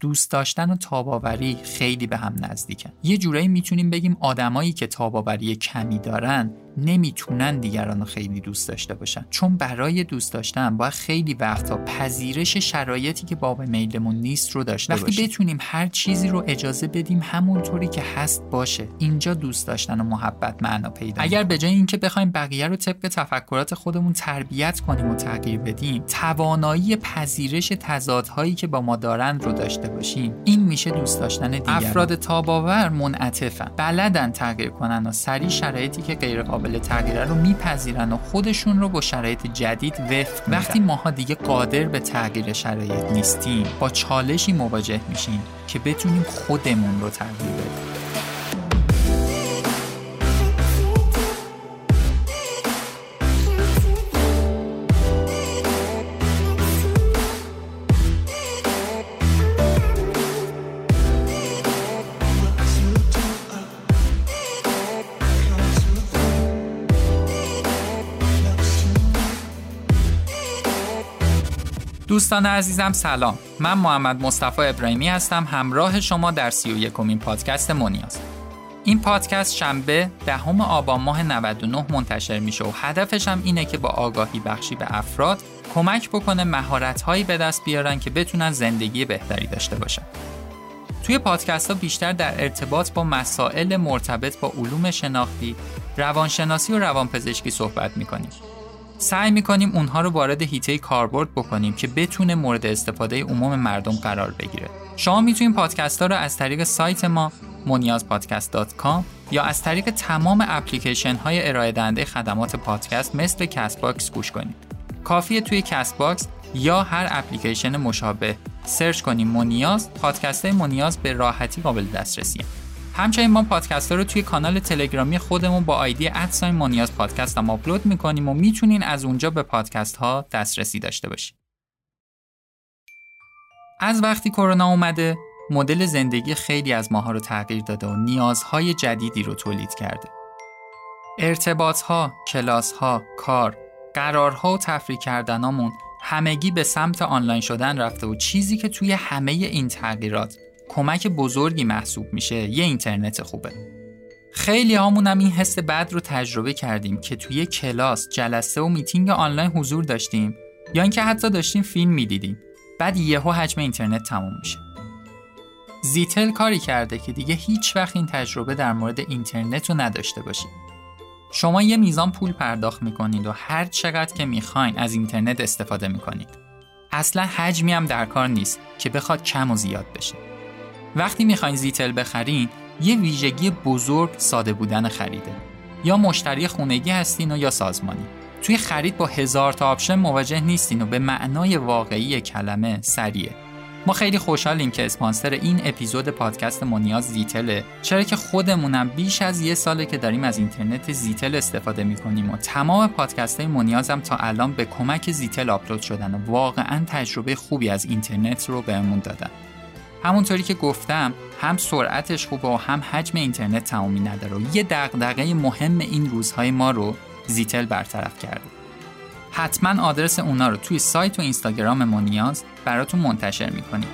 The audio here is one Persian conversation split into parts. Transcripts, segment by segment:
دوست داشتن و تاباوری خیلی به هم نزدیکن. یه جورایی می‌تونیم بگیم آدمایی که تاباوری کمی دارن نمی‌تونن دیگران رو خیلی دوست داشته باشن. چون برای دوست داشتن باید خیلی وقتا پذیرش شرایطی که باب میلمون نیست رو داشته وقتی باشیم. بتونیم هر چیزی رو اجازه بدیم همونطوری که هست باشه. اینجا دوست داشتن و محبت معنا پیدا اگر به جای اینکه بخوایم بقیه رو طبق تفکرات خودمون تربیت کنیم و تغییر بدیم توانایی پذیرش تضادهایی که با ما دارن رو داشته باشیم. این میشه دوست داشتن دیگران. افراد تاباور منعطفن. بلدن تغییر کنن و سریع شرایطی که غیر قابل تغییره رو میپذیرن و خودشون رو با شرایط جدید وفق وقتی ماها دیگه قادر به تغییر شرایط نیستیم با چالشی مواجه میشیم که بتونیم خودمون رو تغییر بدیم. دوستان عزیزم سلام. من محمد مصطفی ابراهیمی هستم همراه شما در سی و یکمین پادکست مونیاز. این پادکست شنبه دهم آبان ماه 99 منتشر میشه و هدفش هم اینه که با آگاهی بخشی به افراد کمک بکنه مهارت هایی به دست بیارن که بتونن زندگی بهتری داشته باشن. توی پادکست ها بیشتر در ارتباط با مسائل مرتبط با علوم شناختی، روانشناسی و روانپزشکی صحبت می‌کنیم. سعی می‌کنیم اونها رو وارد حیطه کاربرد بکنیم که بتونه مورد استفاده عموم مردم قرار بگیره. شما می‌تونید پادکست ها رو از طریق سایت ما moniazpodcast.com یا از طریق تمام اپلیکیشن های ارائه دهنده خدمات پادکست مثل Castbox گوش کنید. کافیه توی Castbox یا هر اپلیکیشن مشابه search کنیم مونیاز پادکست های مونیاز به راحتی قابل دسترسیه. همچنین ما پادکست ها رو توی کانال تلگرامی خودمون با آیدی at sign مانیاز پادکست هم آپلود می‌کنیم و می‌تونین از اونجا به پادکست ها دسترسی داشته باشید. از وقتی کرونا اومده مدل زندگی خیلی از ماها رو تغییر داده و نیازهای جدیدی رو تولید کرده. ارتباط ها، کلاس ها، کار، قرارها و تفریح کردنامون همگی به سمت آنلاین شدن رفته و چیزی که توی همه این تغییرات کمک بزرگی محسوب میشه. یه اینترنت خوبه. خیلی هامون هم این حس بد رو تجربه کردیم که توی کلاس جلسه و میتینگ آنلاین حضور داشتیم یا اینکه حتی داشتیم فیلم می‌دیدیم. بعد یهو حجم اینترنت تموم میشه. زیتل کاری کرده که دیگه هیچ وقت این تجربه در مورد اینترنت رو نداشته باشید. شما یه میزان پول پرداخت می‌کنید و هر چقدر که می‌خواین از اینترنت استفاده می‌کنید. اصلا حجمی هم در کار نیست که بخواد کم و زیاد بشه. وقتی می‌خواین زیتل بخرین یه ویژگی بزرگ ساده بودن خریده. یا مشتری خونگی هستین و یا سازمانی. توی خرید با هزار تا option مواجه نیستین و به معنای واقعی کلمه سریعه ما خیلی خوشحالیم که اسپانسر این اپیزود پادکست مونیاز زیتله. چرا که خودمونم بیش از یه ساله که داریم از اینترنت زیتل استفاده می‌کنیم و تمام پادکست های مونیاز هم تا الان به کمک زیتل آپلود شدن و واقعا تجربه خوبی از اینترنت رو بهمون دادن. همونطوری که گفتم هم سرعتش خوبه و هم حجم اینترنت تمامی نداره و یه دغدغه مهم این روزهای ما رو زیتل برطرف کرده. حتما آدرس اونا رو توی سایت و اینستاگرام مونیاز براتون منتشر می‌کنیم.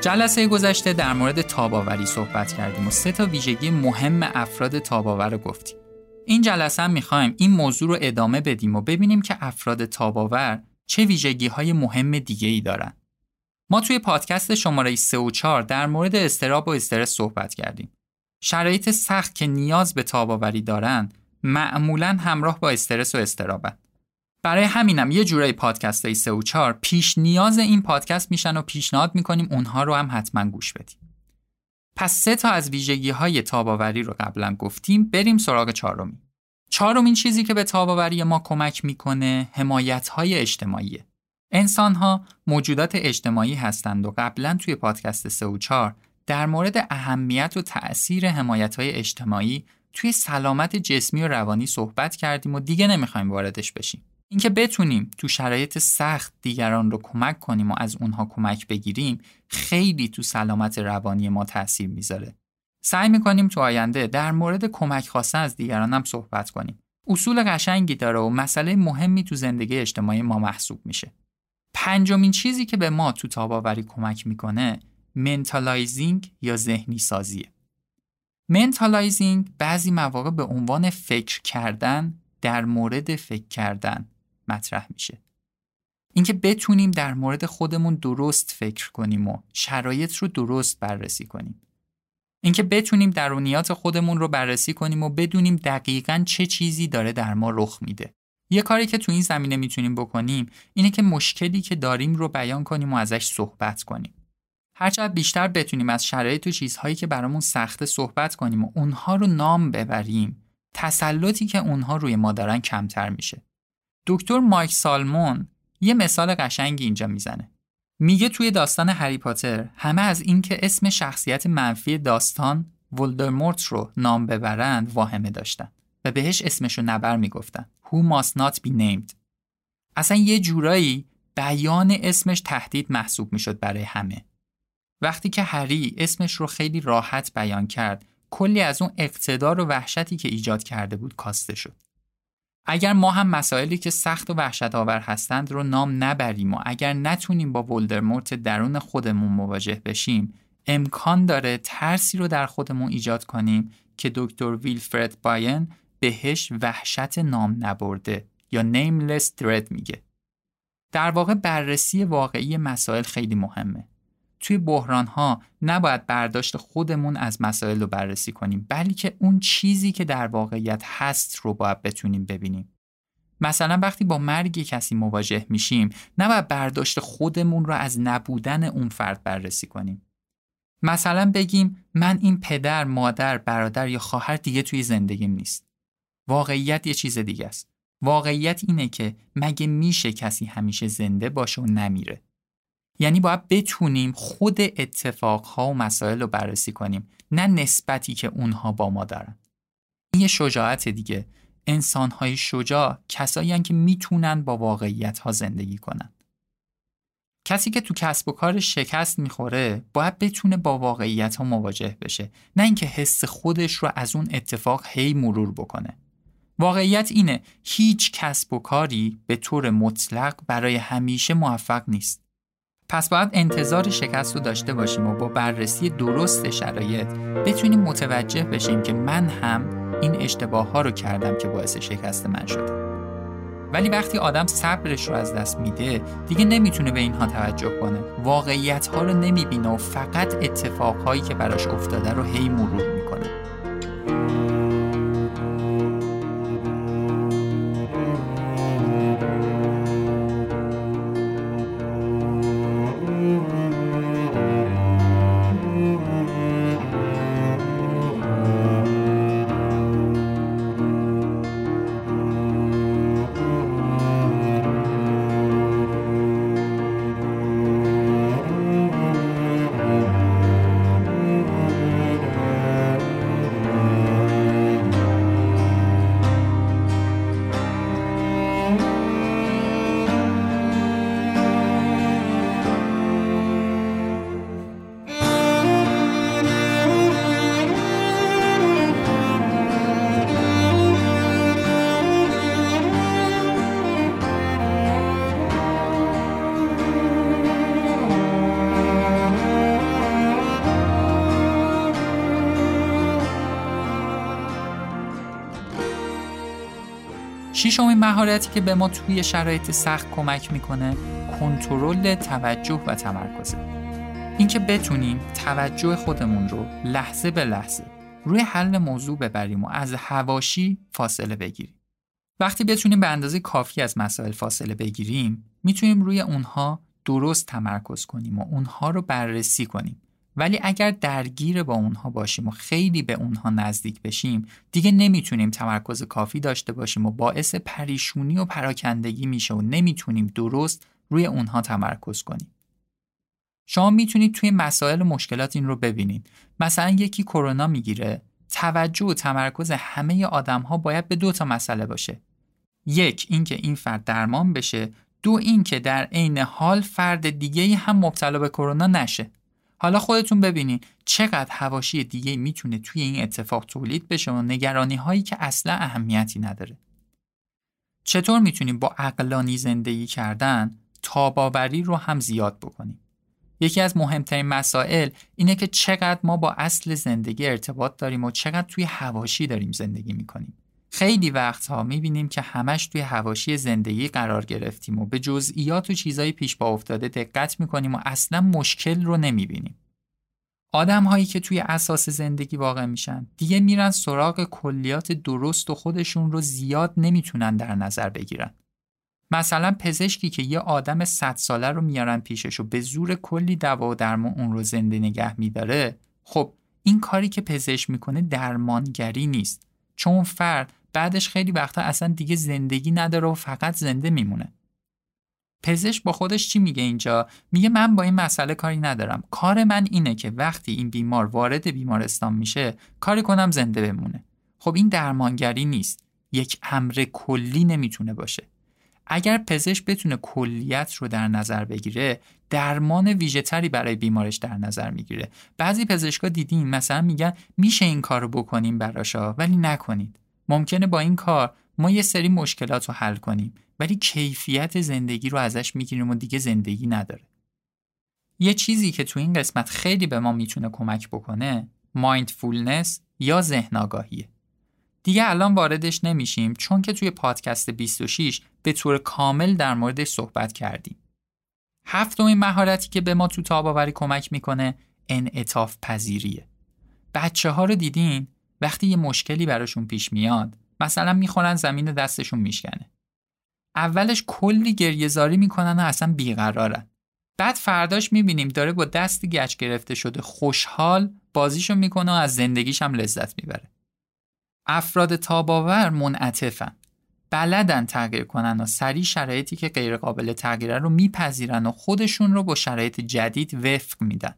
جلسه گذشته در مورد تاباوری صحبت کردیم و سه تا ویژگی مهم افراد تاباور رو گفتیم. این جلسه هم می‌خوایم این موضوع رو ادامه بدیم و ببینیم که افراد تاباور چه ویژگی های مهم دیگه ای دارن. ما توی پادکست شماره 3 و 4 در مورد استراب و استرس صحبت کردیم. شرایط سخت که نیاز به تاباوری دارن معمولا همراه با استرس و استرابن. برای همینم یه جورایی پادکست های 3 و 4 پیش نیاز این پادکست میشن و پیشنهاد می‌کنیم اونها رو هم حتما گوش بدیم. پس سه تا از ویژگی های تاباوری رو قبلا گفتیم بریم سراغ چهارمی. چهارمین چیزی که به تاباوری ما کمک می‌کنه حمایت های اجتماعیه. انسان ها موجودات اجتماعی هستند و قبلا توی پادکست 3 و 4 در مورد اهمیت و تأثیر حمایت های اجتماعی توی سلامت جسمی و روانی صحبت کردیم و دیگه نمی‌خوایم واردش بشیم. اینکه بتونیم تو شرایط سخت دیگران رو کمک کنیم و از اونها کمک بگیریم خیلی تو سلامت روانی ما تاثیر می‌ذاره. سعی می‌کنیم تو آینده در مورد کمک خواستن از دیگران هم صحبت کنیم. اصول قشنگی داره و مسئله مهمی تو زندگی اجتماعی ما محسوب میشه. پنجمین چیزی که به ما تو تاب‌آوری کمک می‌کنه mentalizing یا ذهنی سازیه. mentalizing بعضی مواقع به عنوان فکر کردن در مورد فکر کردن مطرح میشه. اینکه بتونیم در مورد خودمون درست فکر کنیم و شرایط رو درست بررسی کنیم. اینکه بتونیم درونیات خودمون رو بررسی کنیم و بدونیم دقیقا چه چیزی داره در ما رخ میده. یه کاری که تو این زمینه می‌تونیم بکنیم اینه که مشکلی که داریم رو بیان کنیم و ازش صحبت کنیم. هرچقدر بیشتر بتونیم از شرایط و چیزهایی که برامون سخته صحبت کنیم و اونها رو نام ببریم تسلطی که اونها روی ما دارن کمتر میشه. دکتر مایک سالمون یه مثال قشنگی اینجا می‌زنه. میگه توی داستان هری پاتر همه از اینکه اسم شخصیت منفی داستان ولدرمورت رو نام ببرند واهمه داشتن و بهش اسمشو نبر می‌گفتن. Who must not be named. اصلا یه جورایی بیان اسمش تهدید محسوب می‌شد برای همه. وقتی که هری اسمش رو خیلی راحت بیان کرد کلی از اون اقتدار و وحشتی که ایجاد کرده بود کاسته شد. اگر ما هم مسائلی که سخت و وحشت آور هستند رو نام نبریم و اگر نتونیم با ولدرمورت درون خودمون مواجه بشیم امکان داره ترسی رو در خودمون ایجاد کنیم که دکتر ویلفرد باین بهش وحشت نام نبرده یا نیملس درد میگه. در واقع بررسی واقعی مسائل خیلی مهمه. توی بحران ها نباید برداشت خودمون از مسائل رو بررسی کنیم بلکه اون چیزی که در واقعیت هست رو باید بتونیم ببینیم. مثلا وقتی با مرگ کسی مواجه میشیم نباید برداشت خودمون رو از نبودن اون فرد بررسی کنیم. مثلا بگیم من این پدر، مادر، برادر یا خواهر دیگه توی زندگیم نیست. واقعیت یه چیز دیگه است. واقعیت اینه که مگه میشه کسی همیشه زنده باشه و نمیره. یعنی باید بتونیم خود اتفاقها و مسائل رو بررسی کنیم نه نسبتی که اونها با ما دارن. این یه شجاعت دیگه. انسانهای شجاع کسایی که می‌تونن با واقعیت ها زندگی کنن. کسی که تو کسب و کار شکست می‌خوره باید بتونه با واقعیت ها مواجه بشه. نه اینکه حس خودش رو از اون اتفاق هی مرور بکنه. واقعیت اینه هیچ کسب و کاری به طور مطلق برای همیشه موفق نیست. پس باید انتظار شکست رو داشته باشیم و با بررسی درست شرایط بتونیم متوجه بشیم که من هم این اشتباه ها رو کردم که باعث شکست من شده. ولی وقتی آدم صبرش رو از دست میده دیگه نمی‌تونه به اینها توجه کنه واقعیت ها رو نمی‌بینه و فقط اتفاق هایی که براش افتاده رو هی مرور ششمین مهارتی که به ما توی شرایط سخت کمک می‌کنه. کنترل توجه و تمرکزه اینکه بتونیم توجه خودمون رو لحظه به لحظه روی حل موضوع ببریم و از هواشی فاصله بگیریم. وقتی بتونیم به اندازه کافی از مسائل فاصله بگیریم می‌تونیم روی اونها درست تمرکز کنیم و اونها رو بررسی کنیم. ولی اگر درگیر با اونها باشیم و خیلی به اونها نزدیک بشیم دیگه نمی‌تونیم تمرکز کافی داشته باشیم و باعث پریشونی و پراکندگی میشه و نمی‌تونیم درست روی اونها تمرکز کنیم. شما می‌تونید توی مسائل و مشکلات این رو ببینید. مثلا یکی کرونا می‌گیره توجه و تمرکز همه آدم ها باید به دو تا مسئله باشه. یک اینکه این فرد درمان بشه دو اینکه در عین حال فرد دیگه هم مبتلا به کرونا نشه حالا خودتون ببینین چقدر هواشی دیگه می‌تونه توی این اتفاق تولید بشه و نگرانی هایی که اصلا اهمیتی نداره. چطور می‌تونیم با عقلانی زندگی کردن تاباوری رو هم زیاد بکنیم؟ یکی از مهمترین مسائل اینه که چقدر ما با اصل زندگی ارتباط داریم و چقدر توی هواشی داریم زندگی می‌کنیم. خیلی وقتها می‌بینیم که همش توی هواشی زندگی قرار گرفتیم و به جزئیات و چیزای پیش با افتاده دقت می‌کنیم و اصلا مشکل رو نمی‌بینیم. آدم هایی که توی اساس زندگی واقع میشن دیگه میرن سراغ کلیات درست و خودشون رو زیاد نمی‌تونن در نظر بگیرن. مثلا پزشکی که یه آدم 100 ساله رو میارن پیشش و به زور کلی دوا و درمان اون رو زنده نگه میداره خب این کاری که پزشک می‌کنه درمانگری نیست چون فرد بعدش خیلی وقتا اصلا دیگه زندگی نداره و فقط زنده میمونه. پزشک با خودش چی میگه اینجا؟ میگه من با این مسئله کاری ندارم. کار من اینه که وقتی این بیمار وارد بیمارستان میشه کاری کنم زنده بمونه. خب این درمانگری نیست. یک امر کلی نمی‌تونه باشه. اگر پزشک بتونه کلیت رو در نظر بگیره درمان ویژهتری برای بیمارش در نظر می‌گیره. بعضی پزشکا دیدین مثلا میگن میشه این کار رو بکنیم براشا ولی نکنید. ممکنه با این کار ما یه سری مشکلات رو حل کنیم ولی کیفیت زندگی رو ازش می‌گیریم و دیگه زندگی نداره یه چیزی که تو این قسمت خیلی به ما می‌تونه کمک بکنه مایندفولنس یا ذهن آگاهیه دیگه الان واردش نمیشیم چون که توی پادکست 26 به طور کامل در موردش صحبت کردیم. هفتمین مهارتی که به ما تو تاباوری کمک می‌کنه انعطاف پذیریه. بچه ها رو دیدین وقتی یه مشکلی براشون پیش میاد مثلا می‌خورن زمین دستشون میشکنه. اولش کلی گریهزاری می‌کنن و اصلا بیقرارن. بعد فرداش می‌بینیم داره با دست گچ گرفته شده خوشحال بازیشو می‌کنه و از زندگیش هم لذت می‌بره. افراد تاباور منعطفن بلدن تغییر کنن و سریع شرایطی که غیرقابل تغییره رو میپذیرن و خودشون رو با شرایط جدید وفق میدن.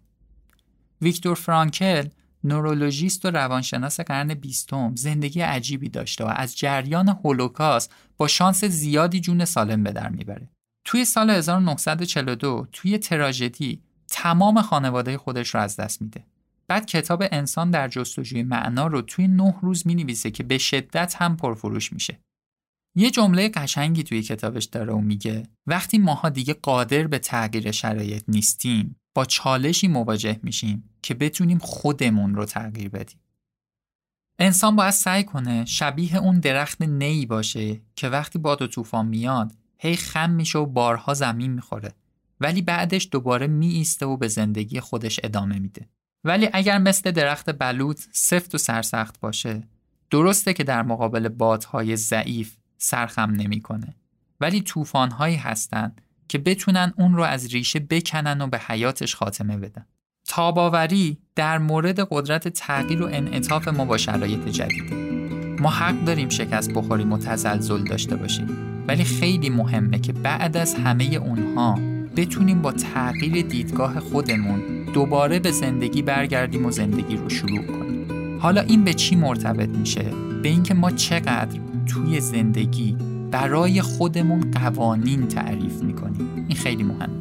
ویکتور فرانکل نورولوژیست و روانشناس قرن بیستم زندگی عجیبی داشته و از جریان هولوکاست با شانس زیادی جون سالم به در می‌بره. توی سال 1942 توی تراژدی تمام خانواده خودش رو از دست میده. بعد کتاب انسان در جستجوی معنا رو توی نه روز می نویسه که به شدت هم پرفروش میشه. یه جمله قشنگی توی کتابش داره و میگه وقتی ماها دیگه قادر به تغییر شرایط نیستیم با چالشی مواجه میشیم که بتونیم خودمون رو تغییر بدیم. انسان باید سعی کنه شبیه اون درخت نی باشه که وقتی باد و طوفان میاد هی خم میشه و بارها زمین می‌خوره ولی بعدش دوباره می و به زندگی خودش ادامه میده. ولی اگر مثل درخت بلوط سفت و سرسخت باشه درسته که در مقابل بادهای ضعیف سرخم نمی‌کنه ولی طوفانهایی هستند که بتونن اون رو از ریشه بکنن و به حیاتش خاتمه بدن. تاباوری در مورد قدرت تغییر و انعطاف ما با شرایط جدیده ما حق داریم شکست بخوریم و تزلزل داشته باشیم. ولی خیلی مهمه که بعد از همه اونها بتونیم با تغییر دیدگاه خودمون دوباره به زندگی برگردیم و زندگی رو شروع کنیم. حالا این به چی مرتبط میشه؟ به اینکه ما چقدر توی زندگی برای خودمون قوانین تعریف می‌کنیم. این خیلی مهمه.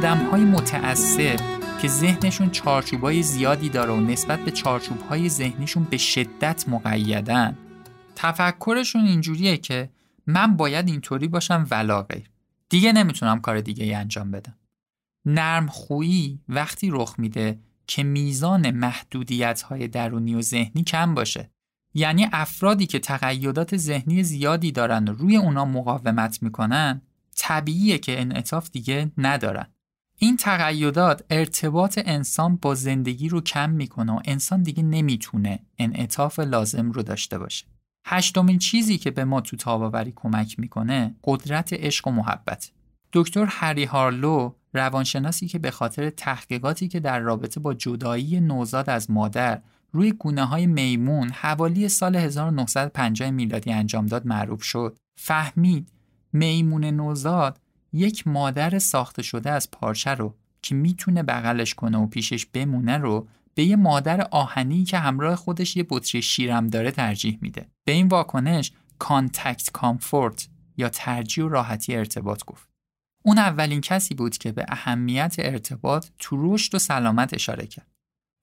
آدم های متعصب که ذهنشون چارچوبای زیادی داره و نسبت به چارچوبهای ذهنیشون به شدت مقیدن. تفکرشون اینجوریه که من باید اینطوری باشم ولا غیر. دیگه نمی‌تونم کار دیگه ای انجام بدم. نرم خویی وقتی رخ میده که میزان محدودیت های درونی و ذهنی کم باشه. یعنی افرادی که تقیدات ذهنی زیادی دارن و روی اونا مقاومت می‌کنن طبیعیه که انعطاف دیگه ندارن. این تقیدات ارتباط انسان با زندگی رو کم می‌کنه و انسان دیگه نمی‌تونه انعطاف لازم رو داشته باشه. هشتمین چیزی که به ما تو تاباوری کمک می‌کنه قدرت عشق و محبت. دکتر هری هارلو روانشناسی که به خاطر تحقیقاتی که در رابطه با جدایی نوزاد از مادر روی گونه های میمون حوالی سال 1950 میلادی انجام داد معروف شد. فهمید میمون نوزاد یک مادر ساخته شده از پارچه رو که می‌تونه بغلش کنه و پیشش بمونه رو به یه مادر آهنی که همراه خودش یه بطری شیرم داره ترجیح میده. به این واکنش contact comfort یا ترجیح و راحتی ارتباط گفت. اون اولین کسی بود که به اهمیت ارتباط تو رشد و سلامت اشاره کرد.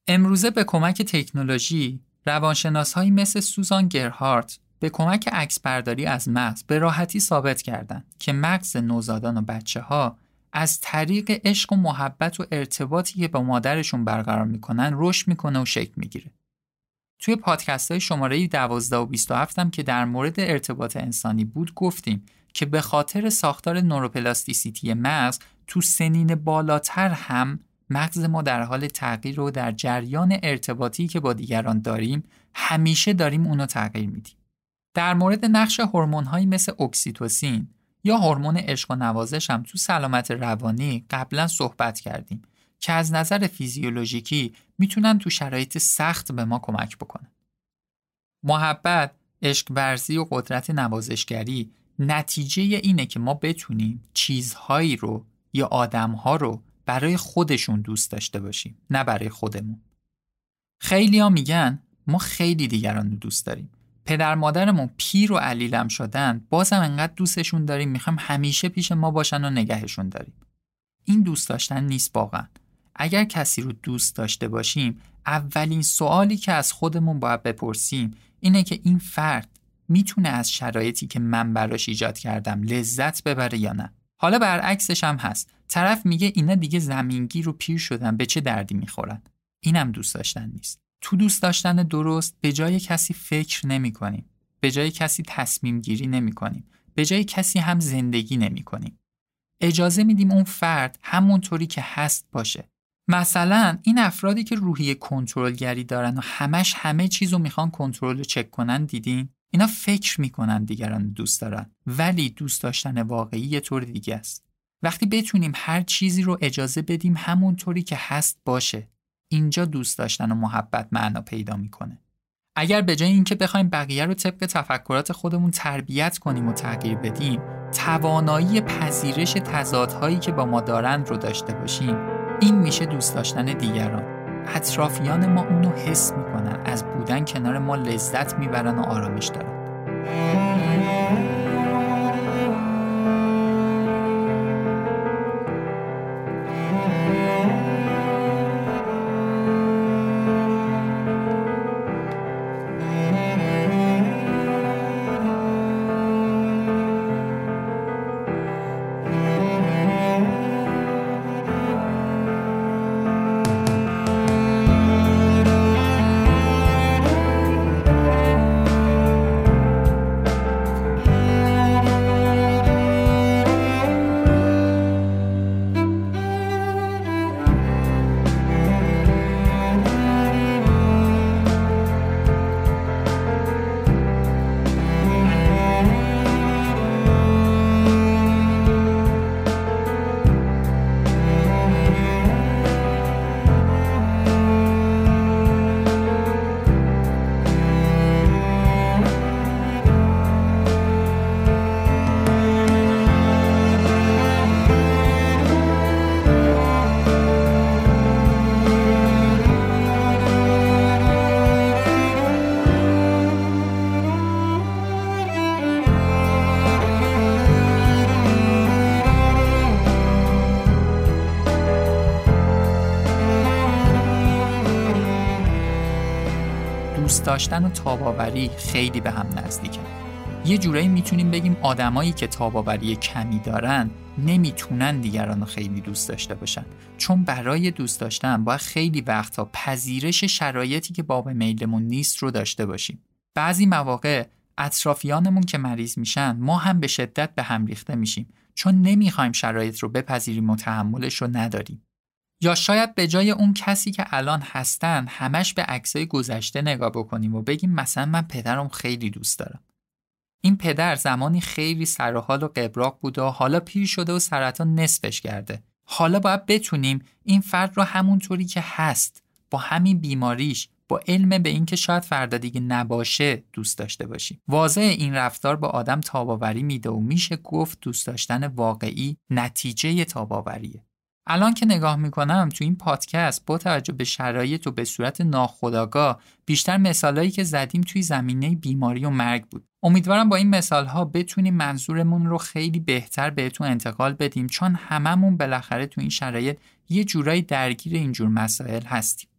امروزه به کمک تکنولوژی روانشناسهایی مثل سوزان گرهارت به کمک عکس برداری از مغز به راحتی ثابت کردند که مغز نوزادان و بچه ها از طریق عشق و محبت و ارتباطی که با مادرشون برقرار می‌کنن رشد می‌کنه و شکل می‌گیره. توی پادکست های شماره 12 و 27 هم که در مورد ارتباط انسانی بود گفتیم که به خاطر ساختار neuroplasticity مغز تو سنین بالاتر هم مغز ما در حال تغییر و در جریان ارتباطی که با دیگران داریم همیشه داریم اونو تغییر میدیم. در مورد نقش هورمون‌هایی مثل اکسیتوسین یا هورمون عشق و نوازش هم تو سلامت روانی قبلا صحبت کردیم که از نظر فیزیولوژیکی می‌تونن تو شرایط سخت به ما کمک بکنن. محبت، عشق ورزی و قدرت نوازشگری نتیجه اینه که ما بتونیم چیزهایی رو یا آدمها رو برای خودشون دوست داشته باشیم نه برای خودمون. خیلی ها میگن ما خیلی دیگران رو دوست داریم پدر مادرمون پیر و علیلم شدن بازم انقدر دوستشون داریم می‌خوام همیشه پیش ما باشن و نگهشون داریم. این دوست داشتن نیست واقعا. اگر کسی رو دوست داشته باشیم اولین سوالی که از خودمون باید بپرسیم اینه که این فرد می‌تونه از شرایطی که من براش ایجاد کردم لذت ببره یا نه؟ حالا برعکسش هم هست. طرف میگه اینا دیگه زمینگی رو پیر شدن به چه دردی می‌خورن؟ اینم دوست داشتن نیست. تو دوست داشتن درست به جای کسی فکر نمی کنیم. به جای کسی تصمیم گیری نمی کنیم. به جای کسی هم زندگی نمی کنیم. اجازه میدیم اون فرد همونطوری که هست باشه. مثلا این افرادی که روحی کنترلگری دارن و همش همه چیز رو می‌خوان کنترل و چک کنن دیدین اینا فکر می‌کنن دیگران دوست دارن ولی دوست داشتن واقعی یه طور دیگه است وقتی بتونیم هر چیزی رو اجازه بدیم همونطوری که هست باشه اینجا دوست داشتن و محبت معنا پیدا می‌کنه. اگر به جای اینکه بخوایم بقیه رو طبق تفکرات خودمون تربیت کنیم و تغییر بدیم توانایی پذیرش تضادهایی که با ما دارند رو داشته باشیم این میشه دوست داشتن دیگران. اطرافیان ما اونو حس می‌کنن از بودن کنار ما لذت می‌برن و آرامش دارن. داشتن و تاباوری خیلی به هم نزدیکن. یه جورایی می‌تونیم بگیم آدمایی که تاباوری کمی دارن نمی‌تونن دیگران رو خیلی دوست داشته باشن. چون برای دوست داشتن باید خیلی وقتها پذیرش شرایطی که باب میلمون نیست رو داشته باشیم. بعضی مواقع اطرافیانمون که مریض میشن ما هم به شدت به هم ریخته میشیم. چون نمی‌خوایم شرایط رو بپذیریم و تحملش رو نداریم. یا شاید به جای اون کسی که الان هستن همش به عکسای گذشته نگاه بکنیم و بگیم مثلا من پدرم خیلی دوست دارم. این پدر زمانی خیلی سرحال و قبراق بوده و حالا پیر شده و سرطان نصفش کرده. حالا باید بتونیم این فرد رو همونطوری که هست با همین بیماریش با علم به اینکه شاید فردا دیگه نباشه دوست داشته باشیم. واضح این رفتار با آدم تاباوری میده و میشه گفت دوست داشتن واقعی نتیجه تاباوریه. الان که نگاه می‌کنم تو این پادکست با توجه به شرایط و به صورت ناخودآگاه بیشتر مثالهایی که زدیم توی زمینه بیماری و مرگ بود. امیدوارم با این مثال ها بتونیم منظورمون رو خیلی بهتر بهتون انتقال بدیم چون هممون بالاخره تو این شرایط یه جورایی درگیر اینجور مسائل هستیم.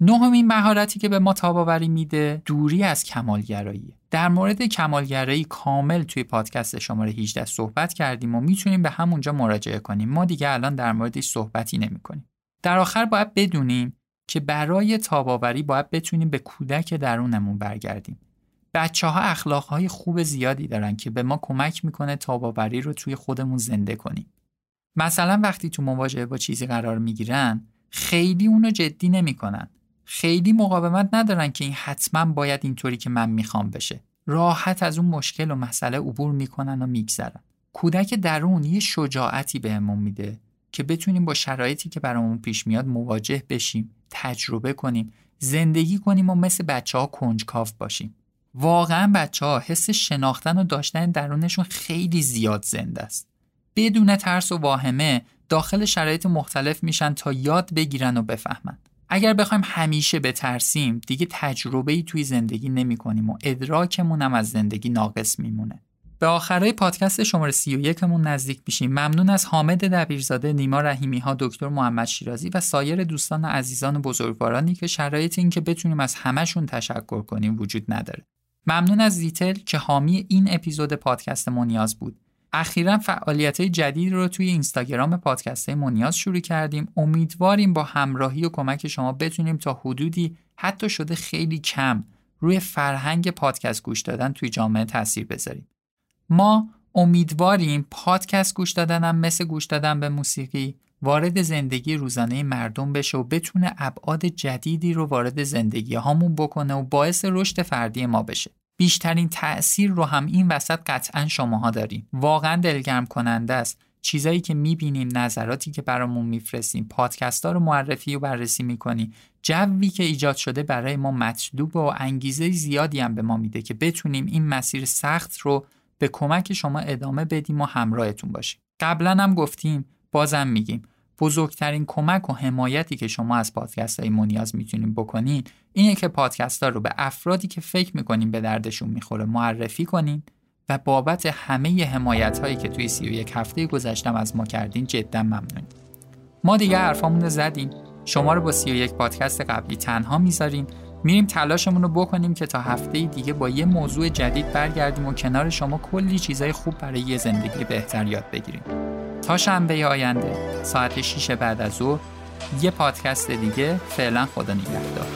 نهمین مهارتی که به ما تاباوری میده دوری از کمالگرایی. در مورد کمالگرایی کامل توی پادکست شماره 18 صحبت کردیم و می‌تونیم به همونجا مراجعه کنیم. ما دیگه الان در موردش صحبتی نمی کنیم. در آخر باید بدونیم که برای تاباوری باید بتونیم به کودک درونمون برگردیم. بچه ها اخلاق های خوب زیادی دارن که به ما کمک می‌کنه تاباوری رو توی خودمون زنده کنیم. مثلا وقتی تو مواجهه با چیزی قرار می‌گیرن خیلی اونو جدی نمی‌کنن. خیلی مقاومت ندارن که این حتما باید اینطوری که من می‌خوام بشه. راحت از اون مشکل و مسئله عبور می‌کنن و میگذرن. کودک درون یه شجاعتی بهمون میده که بتونیم با شرایطی که برامون پیش میاد مواجه بشیم تجربه کنیم زندگی کنیم و مثل بچه ها کنجکاو باشیم. واقعا بچه ها حس شناختن و داشتن درونشون خیلی زیاد زنده است. بدون ترس و واهمه داخل شرایط مختلف میشن تا یاد بگیرن و بفهمن. اگر بخوایم همیشه بترسیم دیگه تجربه ای توی زندگی نمی کنیم و ادراکمون هم از زندگی ناقص میمونه. به آخرای پادکست شماره 31 مون نزدیک میشیم. ممنون از حامد دبیرزاده، نیما رحیمی ها، دکتر محمد شیرازی و سایر دوستان و عزیزان و بزرگوارانی که شرایط این که بتونیم از همهشون تشکر کنیم وجود نداره. ممنون از زیتل که حامی این اپیزود پادکست منیاز بود. اخیرا فعالیت جدید رو توی اینستاگرام پادکست مونیاز شروع کردیم. امیدواریم با همراهی و کمک شما بتونیم تا حدودی حتی شده خیلی کم روی فرهنگ پادکست گوش دادن توی جامعه تاثیر بذاریم. ما امیدواریم پادکست گوش دادنم مثل گوش دادن به موسیقی وارد زندگی روزانه مردم بشه و بتونه ابعاد جدیدی رو وارد زندگی هامون بکنه و باعث رشد فردی ما بشه. بیشترین تأثیر رو هم این وسط قطعا شماها دارین واقعا دلگرم کننده است. چیزایی که می‌بینیم نظراتی که برامون میفرستیم پادکست ها رو معرفی و بررسی می‌کنیم جوی که ایجاد شده برای ما مطلوب و انگیزه زیادی هم به ما میده که بتونیم این مسیر سخت رو به کمک شما ادامه بدیم و همراهتون باشیم. قبلا هم گفتیم بازم میگیم. بزرگترین کمک و حمایتی که شما از پادکست های منیاز می‌تونید بکنین اینه که پادکست ها رو به افرادی که فکر می‌کنین به دردشون می‌خوره معرفی کنین و بابت همه حمایت هایی که توی سی و یک هفته گذشتم از ما کردین جدا ممنونیم. ما دیگه حرفامون رو زدیم. شما رو با سی و یک پادکست قبلی تنها می‌ذاریم. میریم تلاشمون رو بکنیم که تا هفته دیگه با یه موضوع جدید برگردیم و کنار شما کلی چیزای خوب برای یه زندگی بهتر یاد بگیریم. تا شنبه آینده ساعت 6 بعد از ظهر یه پادکست دیگه فعلا خدا نگهدار.